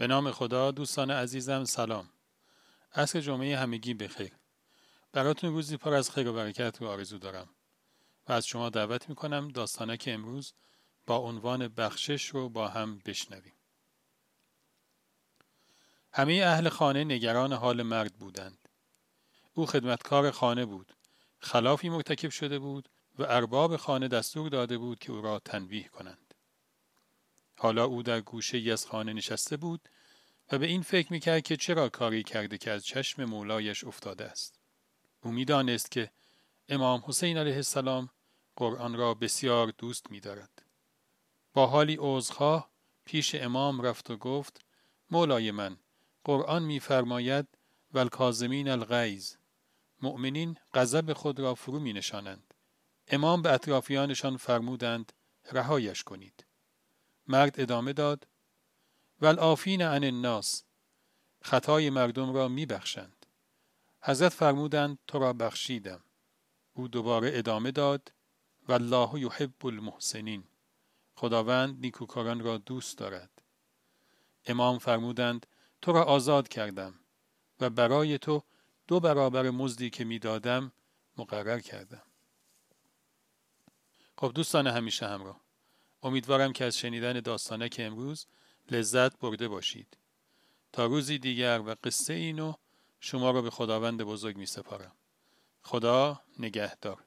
به نام خدا دوستان عزیزم سلام. عصر جمعه همگی بخیر براتون روزی پر از خیر و برکت رو آرزو دارم و از شما دعوت می‌کنم که امروز با عنوان بخشش رو با هم بشنویم. همه اهل خانه نگران حال مرد بودند. او خدمتکار خانه بود خلافی مرتکب شده بود و ارباب خانه دستور داده بود که او را تنبیه کنند. حالا او در گوشه ای از خانه نشسته بود و به این فکر می‌کرد که چرا کاری کرده که از چشم مولایش افتاده است. او می‌دانست که امام حسین علیه السلام قرآن را بسیار دوست میدارد. با حالی عذرخواه پیش امام رفت و گفت مولای من قرآن میفرماید والکاظمین الغیظ مؤمنین غضب خود را فرو می نشانند. امام به اطرافیانشان فرمودند رهایش کنید. مرد ادامه داد والعافین عن الناس خطای مردم را میبخشند. حضرت فرمودند تو را بخشیدم. او دوباره ادامه داد والله یحب المحسنین. خداوند نیکوکاران را دوست دارد. امام فرمودند تو را آزاد کردم و برای تو دو برابر مزدی که می‌دادم مقرر کردم. خب دوستان همیشه همراه. امیدوارم که از شنیدن داستانک امروز لذت برده باشید. تا روزی دیگر و قصه اینو شما را به خداوند بزرگ می سپارم. خدا نگهدار.